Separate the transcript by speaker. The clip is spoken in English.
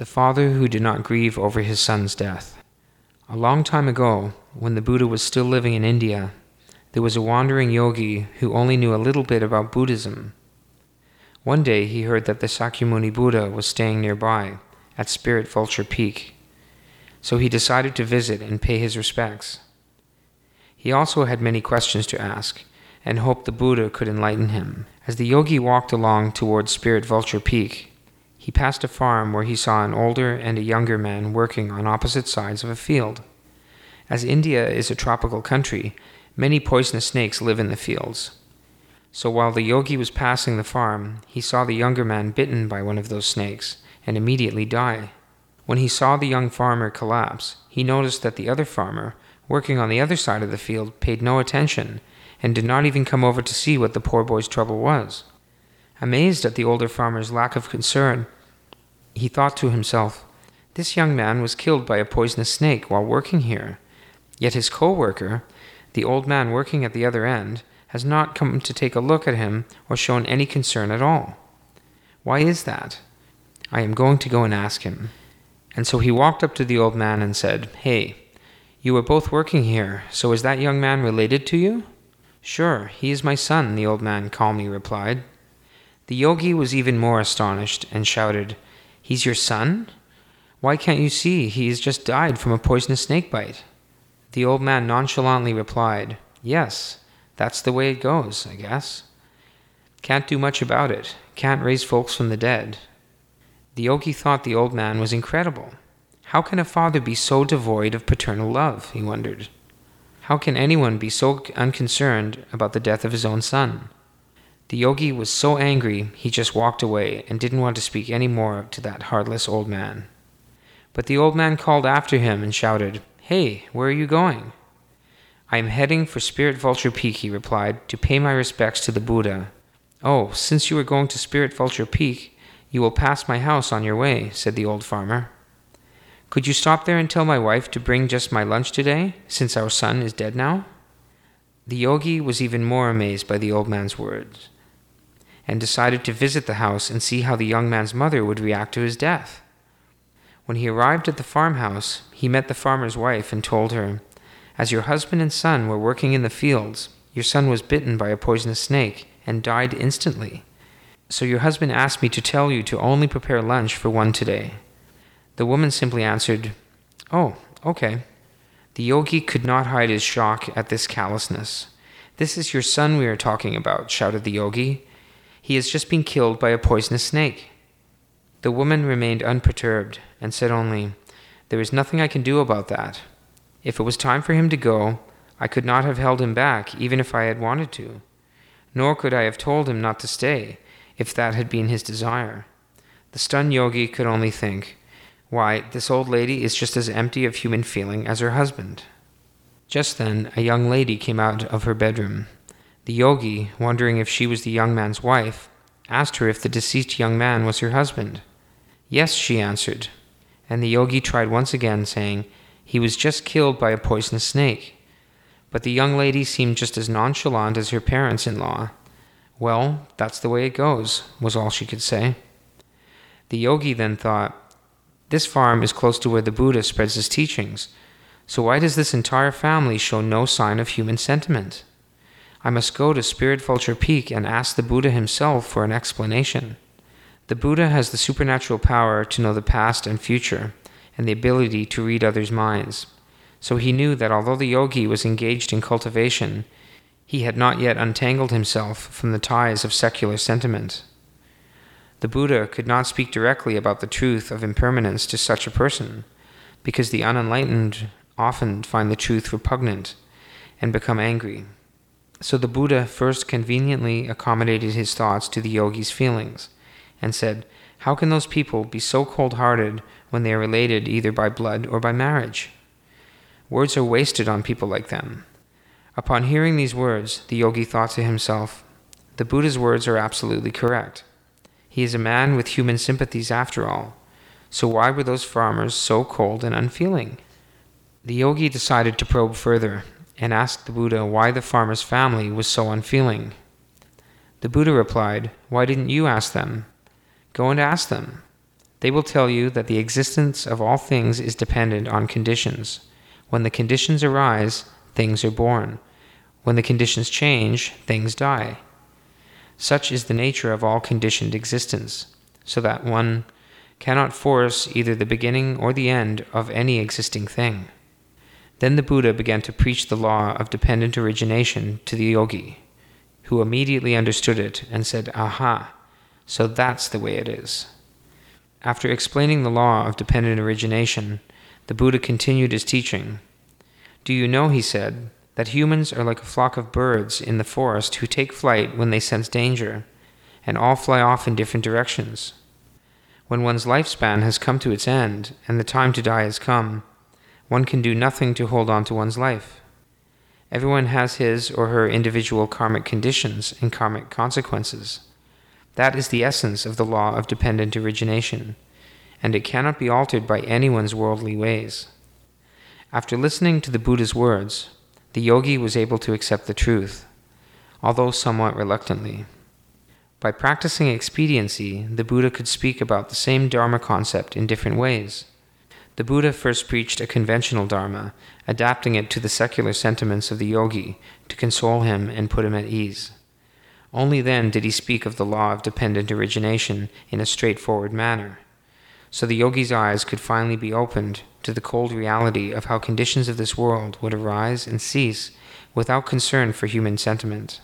Speaker 1: The father who did not grieve over his son's death. A long time ago, when the Buddha was still living in India, there was a wandering yogi who only knew a little bit about Buddhism. One day he heard that the Sakyamuni Buddha was staying nearby, at Spirit Vulture Peak, so he decided to visit and pay his respects. He also had many questions to ask, and hoped the Buddha could enlighten him. As the yogi walked along towards Spirit Vulture Peak, he passed a farm where he saw an older and a younger man working on opposite sides of a field. As India is a tropical country, many poisonous snakes live in the fields. So while the yogi was passing the farm, he saw the younger man bitten by one of those snakes and immediately die. When he saw the young farmer collapse, he noticed that the other farmer, working on the other side of the field, paid no attention and did not even come over to see what the poor boy's trouble was. Amazed at the older farmer's lack of concern, he thought to himself, This young man was killed by a poisonous snake while working here. Yet his co worker, the old man working at the other end, has not come to take a look at him or shown any concern at all. Why is that? I am going to go and ask him. And so he walked up to the old man and said, Hey, you are both working here, so is that young man related to you? Sure, he is my son, the old man calmly replied. The yogi was even more astonished and shouted, He's your son? Why can't you see he has just died from a poisonous snake bite? The old man nonchalantly replied, Yes, that's the way it goes, I guess. Can't do much about it, can't raise folks from the dead. The yogi thought the old man was incredible. How can a father be so devoid of paternal love? he wondered. How can anyone be so unconcerned about the death of his own son? The yogi was so angry he just walked away and didn't want to speak any more to that heartless old man. But the old man called after him and shouted, Hey, where are you going? I am heading for Spirit Vulture Peak, he replied, to pay my respects to the Buddha. Oh, since you are going to Spirit Vulture Peak, you will pass my house on your way, said the old farmer. Could you stop there and tell my wife to bring just my lunch today, since our son is dead now? The yogi was even more amazed by the old man's words and decided to visit the house and see how the young man's mother would react to his death. When he arrived at the farmhouse, he met the farmer's wife and told her, As your husband and son were working in the fields, your son was bitten by a poisonous snake and died instantly. So your husband asked me to tell you to only prepare lunch for one today. The woman simply answered, Oh, okay. The yogi could not hide his shock at this callousness. This is your son we are talking about, shouted the yogi. He has just been killed by a poisonous snake. The woman remained unperturbed and said only, There is nothing I can do about that. If it was time for him to go, I could not have held him back even if I had wanted to. Nor could I have told him not to stay if that had been his desire. The stunned yogi could only think, Why, this old lady is just as empty of human feeling as her husband. Just then, a young lady came out of her bedroom the yogi, wondering if she was the young man's wife, asked her if the deceased young man was her husband. Yes, she answered. And the yogi tried once again, saying, He was just killed by a poisonous snake. But the young lady seemed just as nonchalant as her parents in law. Well, that's the way it goes, was all she could say. The yogi then thought, This farm is close to where the Buddha spreads his teachings, so why does this entire family show no sign of human sentiment? I must go to Spirit Vulture Peak and ask the Buddha himself for an explanation. The Buddha has the supernatural power to know the past and future, and the ability to read others' minds. So he knew that although the yogi was engaged in cultivation, he had not yet untangled himself from the ties of secular sentiment. The Buddha could not speak directly about the truth of impermanence to such a person, because the unenlightened often find the truth repugnant and become angry. So the Buddha first conveniently accommodated his thoughts to the yogi's feelings and said, How can those people be so cold hearted when they are related either by blood or by marriage? Words are wasted on people like them. Upon hearing these words, the yogi thought to himself, The Buddha's words are absolutely correct. He is a man with human sympathies after all. So why were those farmers so cold and unfeeling? The yogi decided to probe further and asked the Buddha why the farmer's family was so unfeeling. The Buddha replied, Why didn't you ask them? Go and ask them. They will tell you that the existence of all things is dependent on conditions. When the conditions arise, things are born. When the conditions change, things die. Such is the nature of all conditioned existence, so that one cannot force either the beginning or the end of any existing thing. Then the Buddha began to preach the law of dependent origination to the yogi, who immediately understood it and said, Aha, so that's the way it is. After explaining the law of dependent origination, the Buddha continued his teaching. Do you know, he said, that humans are like a flock of birds in the forest who take flight when they sense danger, and all fly off in different directions? When one's lifespan has come to its end and the time to die has come, one can do nothing to hold on to one's life. Everyone has his or her individual karmic conditions and karmic consequences. That is the essence of the law of dependent origination, and it cannot be altered by anyone's worldly ways. After listening to the Buddha's words, the yogi was able to accept the truth, although somewhat reluctantly. By practicing expediency, the Buddha could speak about the same Dharma concept in different ways. The Buddha first preached a conventional Dharma, adapting it to the secular sentiments of the yogi to console him and put him at ease. Only then did he speak of the law of dependent origination in a straightforward manner. So the yogi's eyes could finally be opened to the cold reality of how conditions of this world would arise and cease without concern for human sentiment.